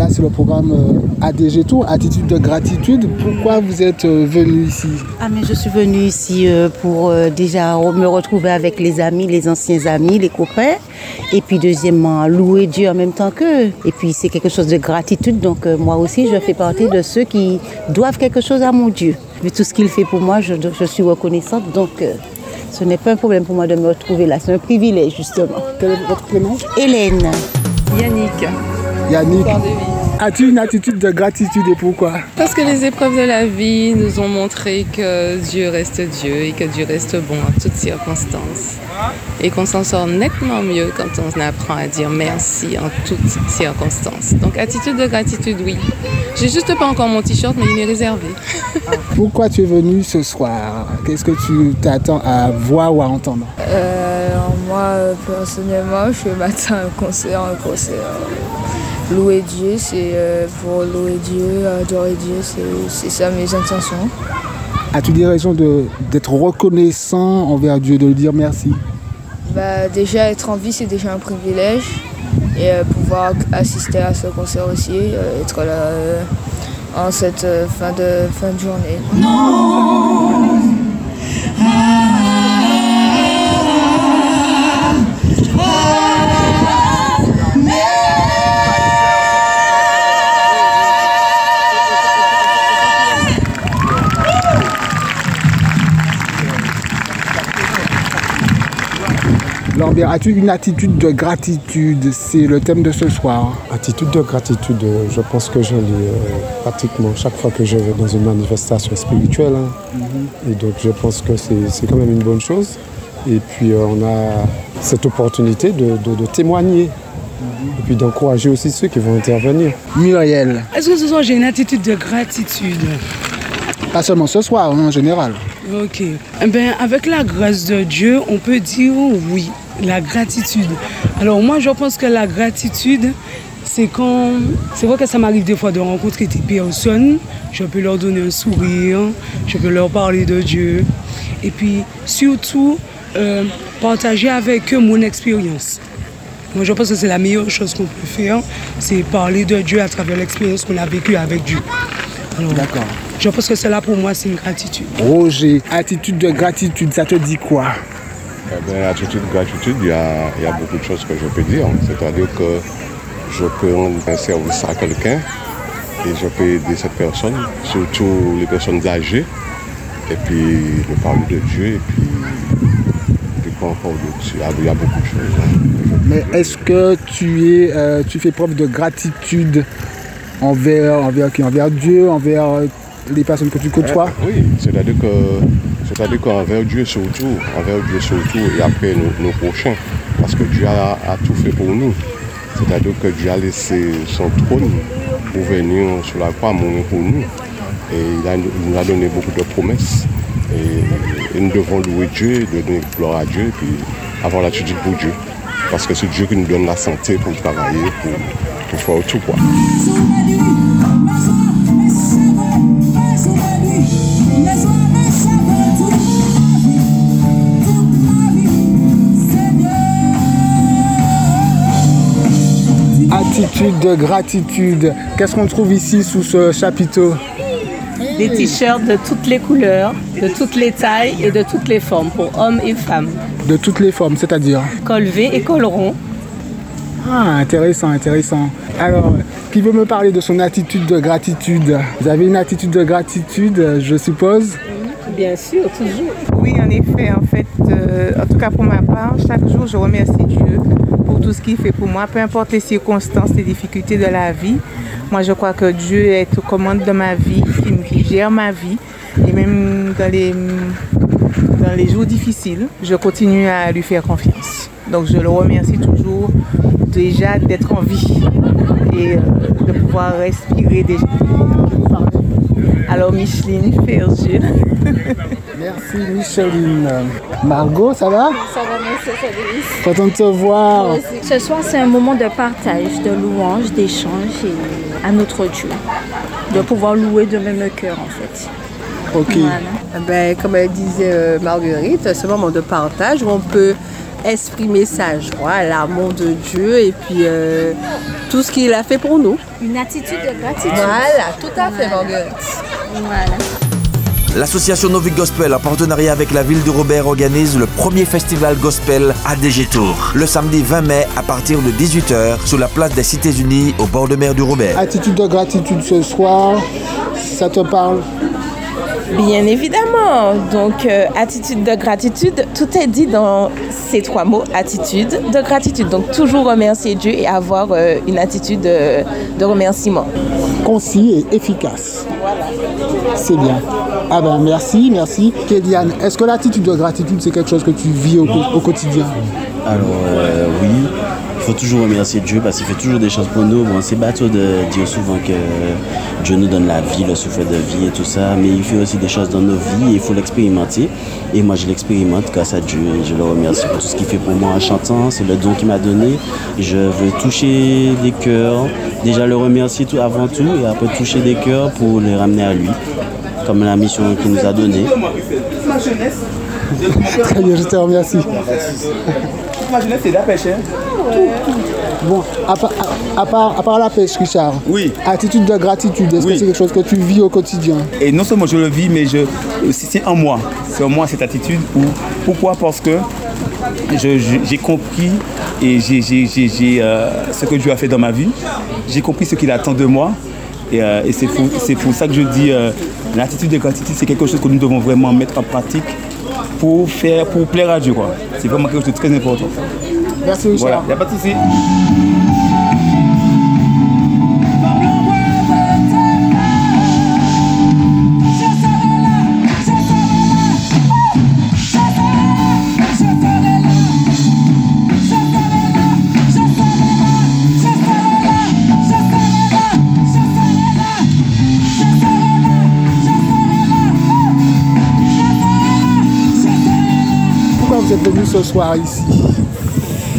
Là, c'est le programme euh, ADG Tour, Attitude de gratitude. Pourquoi vous êtes euh, venu ici? Ah, mais je suis venue ici euh, pour déjà me retrouver avec les amis, les anciens amis, les copains. Et puis, deuxièmement, louer Dieu en même temps qu'eux. Et puis, c'est quelque chose de gratitude. Donc, moi aussi, je fais partie de ceux qui doivent quelque chose à mon Dieu. Mais tout ce qu'il fait pour moi, je, je suis reconnaissante. Donc, ce n'est pas un problème pour moi de me retrouver là. C'est un privilège, justement. Quel est votre prénom? Hélène. Yannick. Yannick. As-tu une attitude de gratitude et pourquoi? Parce que les épreuves de la vie nous ont montré que Dieu reste Dieu et que Dieu reste bon en toutes circonstances. Et qu'on s'en sort nettement mieux quand on apprend à dire merci en toutes circonstances. Donc attitude de gratitude, oui. J'ai juste pas encore mon t-shirt, mais il est réservé. Pourquoi tu es venu ce soir? Qu'est-ce que tu t'attends à voir ou à entendre? Euh, alors moi, euh, personnellement, je fais matin un concert, un concert. Louer Dieu, c'est euh, pour louer Dieu, adorer Dieu, c'est- c'est ça mes intentions. As-tu des raisons de- d'être reconnaissant envers Dieu, de lui dire merci? Bah, déjà, être en vie, c'est déjà un privilège. Et euh, pouvoir assister à ce concert aussi, euh, être là euh, en cette euh, fin, de, fin de journée. Lambert, as-tu une attitude de gratitude C'est le thème de ce soir. Attitude de gratitude, je pense que je l'ai euh, pratiquement chaque fois que je vais dans une manifestation spirituelle. hein. Et donc je pense que c'est c'est quand même une bonne chose. Et puis euh, on a cette opportunité de, de- de témoigner. Et puis d'encourager aussi ceux qui vont intervenir. Muriel, Est-ce que ce soir j'ai une attitude de gratitude? Pas seulement ce soir, hein, en général. Ok. Eh ben, avec la grâce de Dieu, on peut dire oui, la gratitude. Alors moi, je pense que la gratitude, c'est quand... C'est vrai que ça m'arrive des fois de rencontrer des personnes, je peux leur donner un sourire, je peux leur parler de Dieu. Et puis, surtout, euh, partager avec eux mon expérience. Moi, je pense que c'est la meilleure chose qu'on peut faire, c'est parler de Dieu à travers l'expérience qu'on a vécue avec Dieu. Alors, D'accord. je pense que cela pour moi, c'est une gratitude. Roger, attitude de gratitude, ça te dit quoi? Eh bien, de gratitude, il y, a, y a beaucoup de choses que je peux dire. C'est-à-dire que je peux rendre un service à quelqu'un et je peux aider cette personne, surtout les personnes âgées, et puis de parler de Dieu, et puis, quoi encore d'autre. Il y a- beaucoup de choses. hein. Mais est-ce que tu, es, euh, tu fais preuve de gratitude envers, envers Envers Dieu, envers les personnes que tu côtoies Oui, c'est-à-dire que c'est-à-dire qu'envers Dieu surtout, envers Dieu surtout et après nos, prochains, parce que Dieu a, tout fait pour nous. C'est-à-dire que Dieu a laissé son trône pour venir sur la croix mourir pour nous. Et il, nous a donné beaucoup de promesses. Et, nous devons louer Dieu, donner gloire à Dieu, puis avoir l'attitude pour Dieu. Parce que c'est Dieu qui nous donne la santé pour travailler, pour, pour faire tout. Quoi. Attitude de gratitude. Qu'est-ce qu'on trouve ici sous ce chapiteau? Des t-shirts de toutes les couleurs, de toutes les tailles et de toutes les formes pour hommes et femmes. De toutes les formes, c'est-à-dire? Col V et col rond. Ah, intéressant, intéressant. Alors, qui veut me parler de son attitude de gratitude? Vous avez une attitude de gratitude, je suppose? Bien sûr, toujours. Oui, en effet, en fait, euh, en tout cas pour ma part, chaque jour, je remercie Dieu pour tout ce qu'il fait pour moi, peu importe les circonstances, les difficultés de la vie. Moi, je crois que Dieu est aux commandes de ma vie, qui, gère ma vie, et même dans les, dans les jours difficiles, je continue à lui faire confiance. Donc, je le remercie toujours déjà d'être en vie et euh, de pouvoir respirer déjà. Alors, Micheline Fergil. Merci Micheline. Margot, ça va? Ça va, merci, ça va. Content de te voir. Ce soir, c'est un moment de partage, de louange, d'échange et à notre Dieu. De pouvoir louer de même cœur, en fait. Ok. Voilà. Ben, comme elle disait euh, Marguerite, c'est un moment de partage où on peut exprimer sa joie, l'amour de Dieu et puis euh, tout ce qu'il a fait pour nous. Une attitude de gratitude. Voilà, tout à fait, Marguerite. Voilà. L'association Novic Gospel, en partenariat avec la ville de Robert, organise le premier festival gospel à Tour le samedi 20 mai à partir de 18h sur la place des Cités-Unies au bord de mer du Robert. Attitude de gratitude ce soir, ça te parle? Bien évidemment. Donc, euh, attitude de gratitude, tout est dit dans ces trois mots, attitude de gratitude. Donc, toujours remercier Dieu et avoir euh, une attitude de, de remerciement. Concis et efficace. C'est bien. Ah ben merci, merci. Kéliane, est-ce que l'attitude de gratitude, c'est quelque chose que tu vis au, au quotidien? Alors euh, oui, il faut toujours remercier Dieu parce qu'il fait toujours des choses pour nous. Bon, c'est bateau de dire souvent que Dieu nous donne la vie, le souffle de vie et tout ça, mais il fait aussi des choses dans nos vies et il faut l'expérimenter. Et moi, je l'expérimente grâce à Dieu et je le remercie pour tout ce qu'il fait pour moi en chantant. C'est le don qu'il m'a donné. Je veux toucher des cœurs, déjà le remercier tout avant tout et après toucher des cœurs pour les ramener à lui, comme la mission qu'il nous a donnée. Très bien, je te remercie. Ma jeunesse, c'est la pêche. hein. Bon, à part, à, part, à part la pêche, Richard. Oui. Attitude de gratitude, est-ce que c'est quelque chose que tu vis au quotidien? Et non seulement je le vis, mais je, c'est c'est en moi. C'est en moi cette attitude. Où, pourquoi? Parce que j'ai compris et j'ai, j'ai- j'ai- j'ai, euh, ce que Dieu a fait dans ma vie. J'ai compris ce qu'il attend de moi. Et, euh, et c'est, pour, c'est pour ça que je dis euh, l'attitude de gratitude, c'est quelque chose que nous devons vraiment mettre en pratique pour, faire, pour plaire à Dieu. Quoi. C'est vraiment quelque chose de très important. Merci, Richard. Voilà, il n'y a pas de souci. Ce soir ici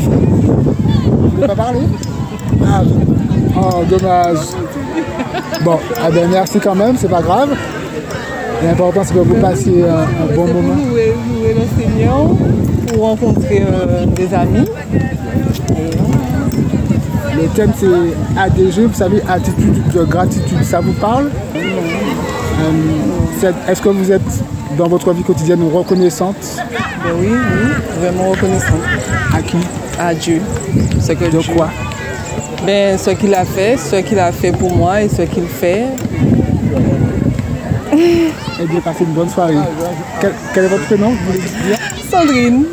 Vous voulez pas parler? Ah, oh, dommage. Bon, ah ben merci quand même, c'est pas grave. L'important c'est que vous passiez un, un bon moment. louer, louer le Seigneur pour rencontrer euh, des amis. Le thème c'est ADG, vous savez, attitude de gratitude, ça vous parle? Euh, Est-ce que vous êtes dans votre vie quotidienne reconnaissante Ben oui, oui, vraiment reconnaissant. À qui? À Dieu. Ce que De Dieu- quoi? Ben, ce qu'il a fait, ce qu'il a fait pour moi et ce qu'il fait. Eh bien, passez une bonne soirée. Quel, quel est votre prénom? Vous voulez dire Sandrine.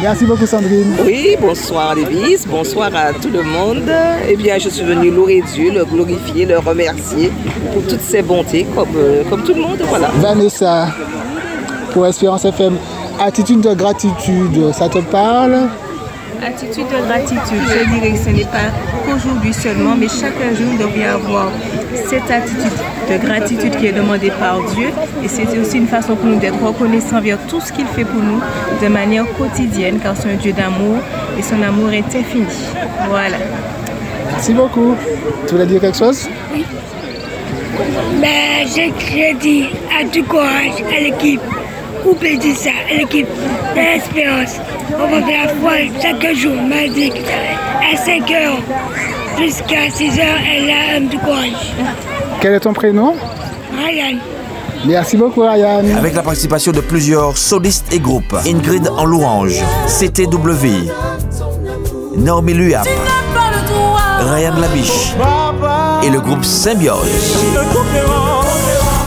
Merci beaucoup Sandrine. Oui, bonsoir Lévis, bonsoir à tout le monde. Eh bien, je suis venue louer Dieu, le glorifier, le remercier pour toutes ses bontés, comme, euh, comme tout le monde, voilà. Vanessa, pour Espérance FM, attitude de gratitude, ça te parle? Attitude de gratitude, je dirais que ce n'est pas qu'aujourd'hui seulement, mais chaque jour nous devrions avoir cette attitude de gratitude qui est demandée par Dieu. Et c'est aussi une façon pour nous d'être reconnaissants envers tout ce qu'il fait pour nous de manière quotidienne, car c'est un Dieu d'amour et son amour est infini. Voilà. Merci beaucoup. Tu voulais dire quelque chose? Ben, je, je dis à du courage à l'équipe. Ou peut dire ça, l'équipe de l'espérance. On va faire foi chaque jour, mardi, à 5 heures jusqu'à 6 heures, elle a un du courage. Quel est ton prénom? Ryan. Merci beaucoup Ryan. Avec la participation de plusieurs solistes et groupes. Ingrid en louange, CTW, Naomi Luap, Ryan Labiche et le groupe Symbiose.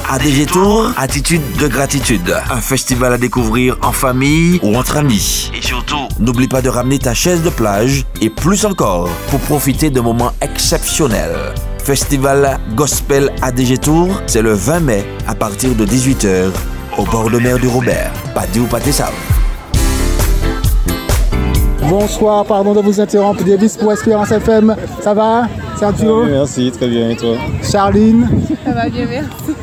ADG Tour, attitude de gratitude. Un festival à découvrir en famille ou entre amis. Et surtout, n'oublie pas de ramener ta chaise de plage et plus encore pour profiter de moments exceptionnels. Festival Gospel ADG Tour, c'est le 20 mai à partir de 18h au bord de mer du Robert. Pas dit ou pas ça. Bonsoir, pardon de vous interrompre. Davis pour Espérance FM. Ça va? Sergio Oui, merci, très bien. Et toi? Charline? Ça va bien, merci.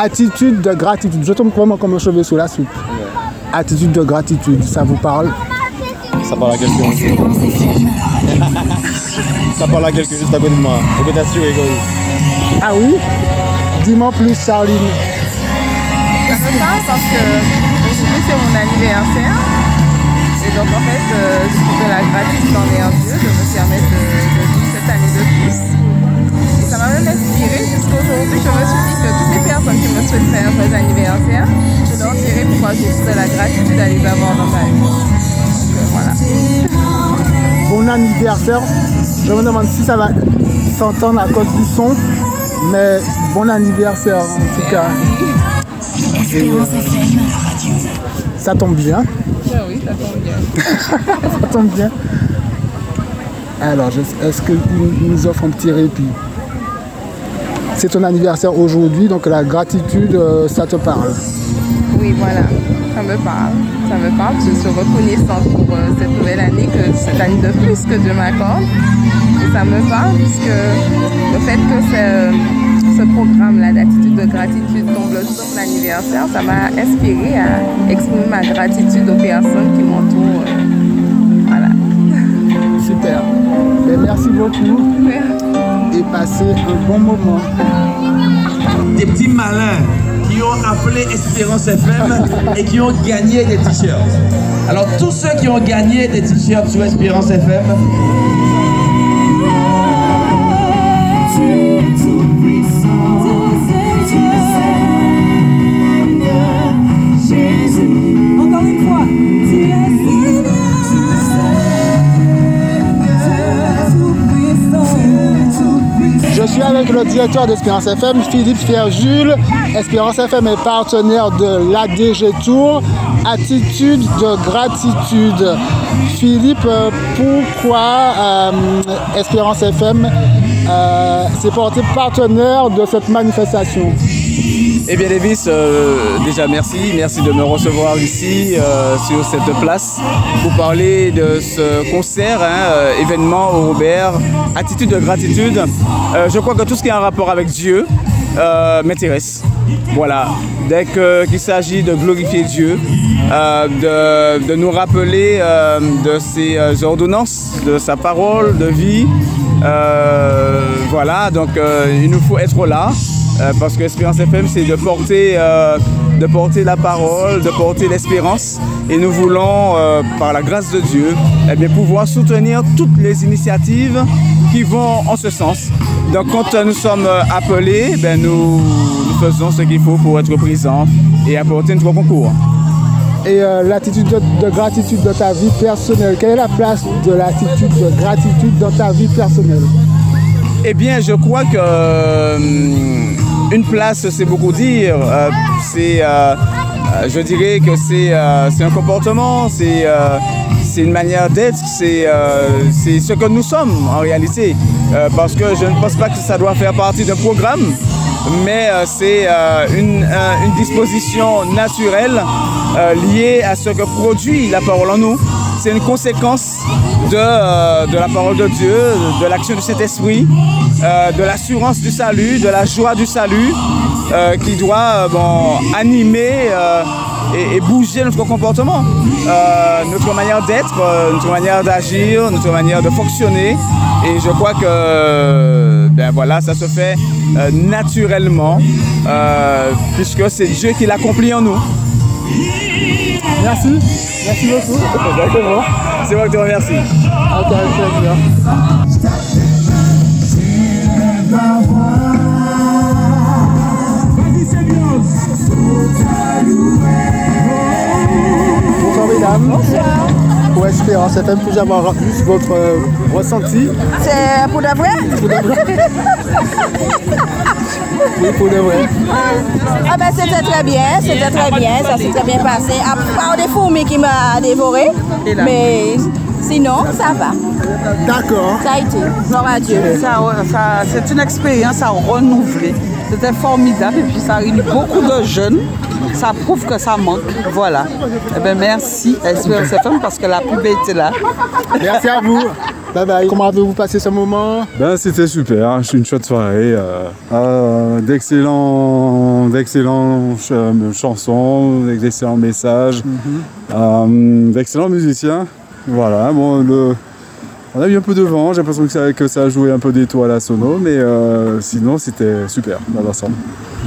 Attitude de gratitude. Je tombe vraiment comme un cheveu sous la soupe. Attitude de gratitude, ça vous parle? Ça parle à quelqu'un. Ça parle à quelqu'un juste à côté de moi. Je peux t'assurer Ah oui? Dis-moi plus, Charline. Ça me parle parce que aujourd'hui c'est mon anniversaire. Et donc en fait, euh, je trouve que la gratitude envers Dieu de me permettre de, de vivre cette année de plus. Et ça m'a même inspiré jusqu'aujourd'hui. Je me faire un joyeux anniversaire, je leur dirai pourquoi j'ai de la gratitude à les avoir dans ma vie. Donc voilà. Bon anniversaire. Je me demande si ça va s'entendre à cause du son, mais bon anniversaire en tout cas. Et, euh, ça tombe bien. Ah oui, ça tombe bien. ça tombe bien. Alors, est-ce qu'il nous offre un petit répit? C'est ton anniversaire aujourd'hui, donc la gratitude, euh, ça te parle. Oui, voilà, ça me parle. Ça me parle. Je suis reconnaissante pour euh, cette nouvelle année, que cette année de plus que Dieu m'accorde. Et ça me parle puisque le fait que ce, ce programme-là d'attitude de gratitude tombe sur mon anniversaire, ça m'a inspiré à exprimer ma gratitude aux personnes qui m'entourent. euh, voilà. Super. Ben, merci beaucoup. Et passez un bon moment. Des petits malins qui ont appelé Espérance FM et qui ont gagné des t-shirts. Alors tous ceux qui ont gagné des t-shirts sur Espérance FM, Encore une fois, suis avec le directeur d'Espérance FM, Philippe Fier-Jules. Espérance FM est partenaire de l'ADG Tour. Attitude de gratitude. Philippe, euh, pourquoi euh, Espérance FM euh, s'est porté partenaire de cette manifestation? Eh bien Davis, euh, déjà merci, merci de me recevoir ici euh, sur cette place pour parler de ce concert, hein, euh, événement au Robert, attitude de gratitude. Euh, je crois que tout ce qui a un rapport avec Dieu m'intéresse. Voilà, dès qu'il s'agit de glorifier Dieu, de, de nous rappeler de ses ordonnances, de sa parole de vie, voilà, donc il nous faut être là. Euh, parce que Espérance FM, c'est de porter, euh, de porter la parole, de porter l'espérance. Et nous voulons, euh, par la grâce de Dieu, eh bien, pouvoir soutenir toutes les initiatives qui vont en ce sens. Donc quand nous sommes appelés, ben, nous, nous faisons ce qu'il faut pour être présents et apporter notre concours. Et l'attitude de, de gratitude dans ta vie personnelle, quelle est la place de l'attitude de gratitude dans ta vie personnelle? Eh bien, je crois que une place, c'est beaucoup dire. Euh, c'est, euh, euh, je dirais que c'est, un comportement, c'est, une manière d'être, c'est, ce que nous sommes en réalité. Parce que je ne pense pas que ça doit faire partie d'un programme, mais c'est une, un- une disposition naturelle liée à ce que produit la parole en nous. C'est une conséquence de, euh, de la parole de Dieu, de l'action du Saint-Esprit, euh, de l'assurance du salut, de la joie du salut, euh, qui doit bon, animer et, et bouger notre comportement, notre manière d'être, notre manière d'agir, notre manière de fonctionner. Et je crois que ben voilà, ça se fait naturellement, puisque c'est Dieu qui l'accomplit en nous. Merci, merci beaucoup. C'est moi qui te remercie. Ok, avec plaisir. Bonsoir mesdames. Bonsoir. Pour Espérance FM, puis avoir juste votre euh, ressenti. C'est pour de vrai? Pour de vrai. Oui, pour de vrai. Ah ben c'était très bien, c'était très bien, ça s'est très bien passé. À part des fourmis qui m'a dévoré, mais sinon ça va. D'accord. Ça a été, gloire à Dieu. Ça, ouais, ça- c'est une expérience à renouveler. C'était formidable et puis ça réunit beaucoup de jeunes. Ça prouve que ça manque. Voilà. Eh ben, merci Espérance FM parce que la pub était là. Merci à vous. Bye bye. Comment avez-vous passé ce moment? Ben, c'était super, hein, c'est une chouette soirée. euh, euh, d'excellents, d'excellents ch- euh, chansons, d'excellents messages, euh, d'excellents musiciens. Voilà, bon, le, on a eu un peu de vent, j'ai l'impression que ça, que ça a joué un peu d'étoiles à sono, mais euh, sinon c'était super dans l'ensemble.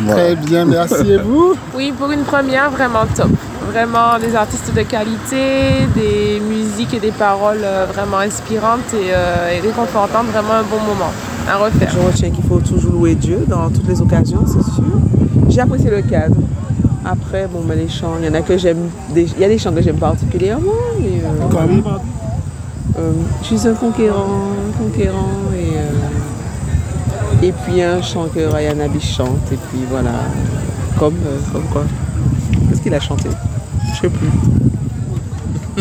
Voilà. Très bien, merci. Et vous? Oui, pour une première, vraiment top. vraiment des artistes de qualité, des musiques et des paroles euh, vraiment inspirantes et, euh, et réconfortantes, vraiment un bon moment à refaire. Je retiens qu'il faut toujours louer Dieu dans toutes les occasions, c'est sûr. J'ai apprécié le cadre. Après, bon, ben, les chants, il y en a que j'aime, des- il y a des chants que j'aime particulièrement. Mais, euh, Comme euh, Je suis un conquérant, conquérant et euh, et puis un chant que Ryan Abbey chante et puis voilà, comme euh, comme quoi. Qu'est-ce qu'il a chanté? Je sais plus.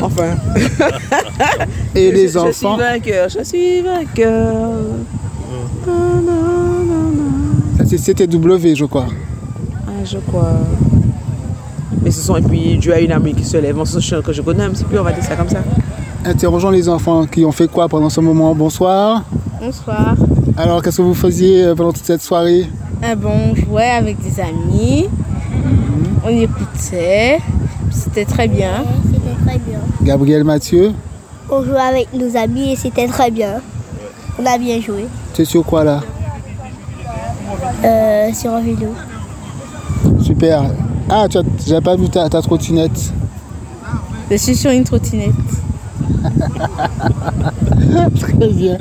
Enfin. Et les Je- enfants? Je suis vainqueur, je suis vainqueur. C'est CTW, je crois. Ah, je crois. Mais ce sont, et puis Dieu a une amie qui se lève. C'est un chant que je connais un petit peu, on va dire ça comme ça. Interrogeons les enfants qui ont fait quoi pendant ce moment. Bonsoir. Bonsoir. Alors, qu'est-ce que vous faisiez euh, pendant toute cette soirée? Ah bon, on jouait avec des amis, on écoutait, c'était très bien. C'était très bien. Gabriel Mathieu, On jouait avec nos amis et c'était très bien. On a bien joué. tu es sur quoi là? Euh, sur un vélo. Super. Ah, tu as, j'avais pas vu ta, ta trottinette. Je suis sur une trottinette. Très bien.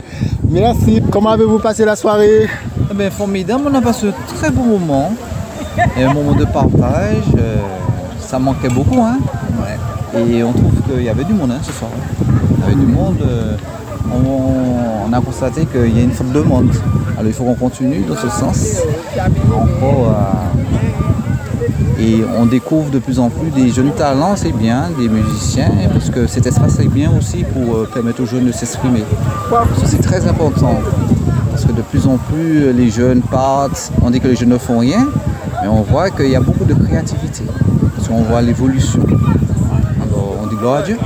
Merci. Comment avez-vous passé la soirée? Eh bien, formidable, on a passé un très beau moment. Et un moment de partage. euh, ça manquait beaucoup. Hein Ouais. Et on trouve qu'il y avait du monde hein, ce soir. Il y avait du monde. euh, on, on a constaté qu'il y a une faute de monde. Alors il faut qu'on continue dans ce sens. Encore, euh, et on découvre de plus en plus des jeunes talents, c'est bien, des musiciens, parce que cet espace est bien aussi pour euh, permettre aux jeunes de s'exprimer. C'est très important. Parce que de plus en plus, euh, les jeunes partent, on dit que les jeunes ne font rien, mais on voit qu'il y a beaucoup de créativité. Parce qu'on voit l'évolution. Alors on dit gloire à Dieu.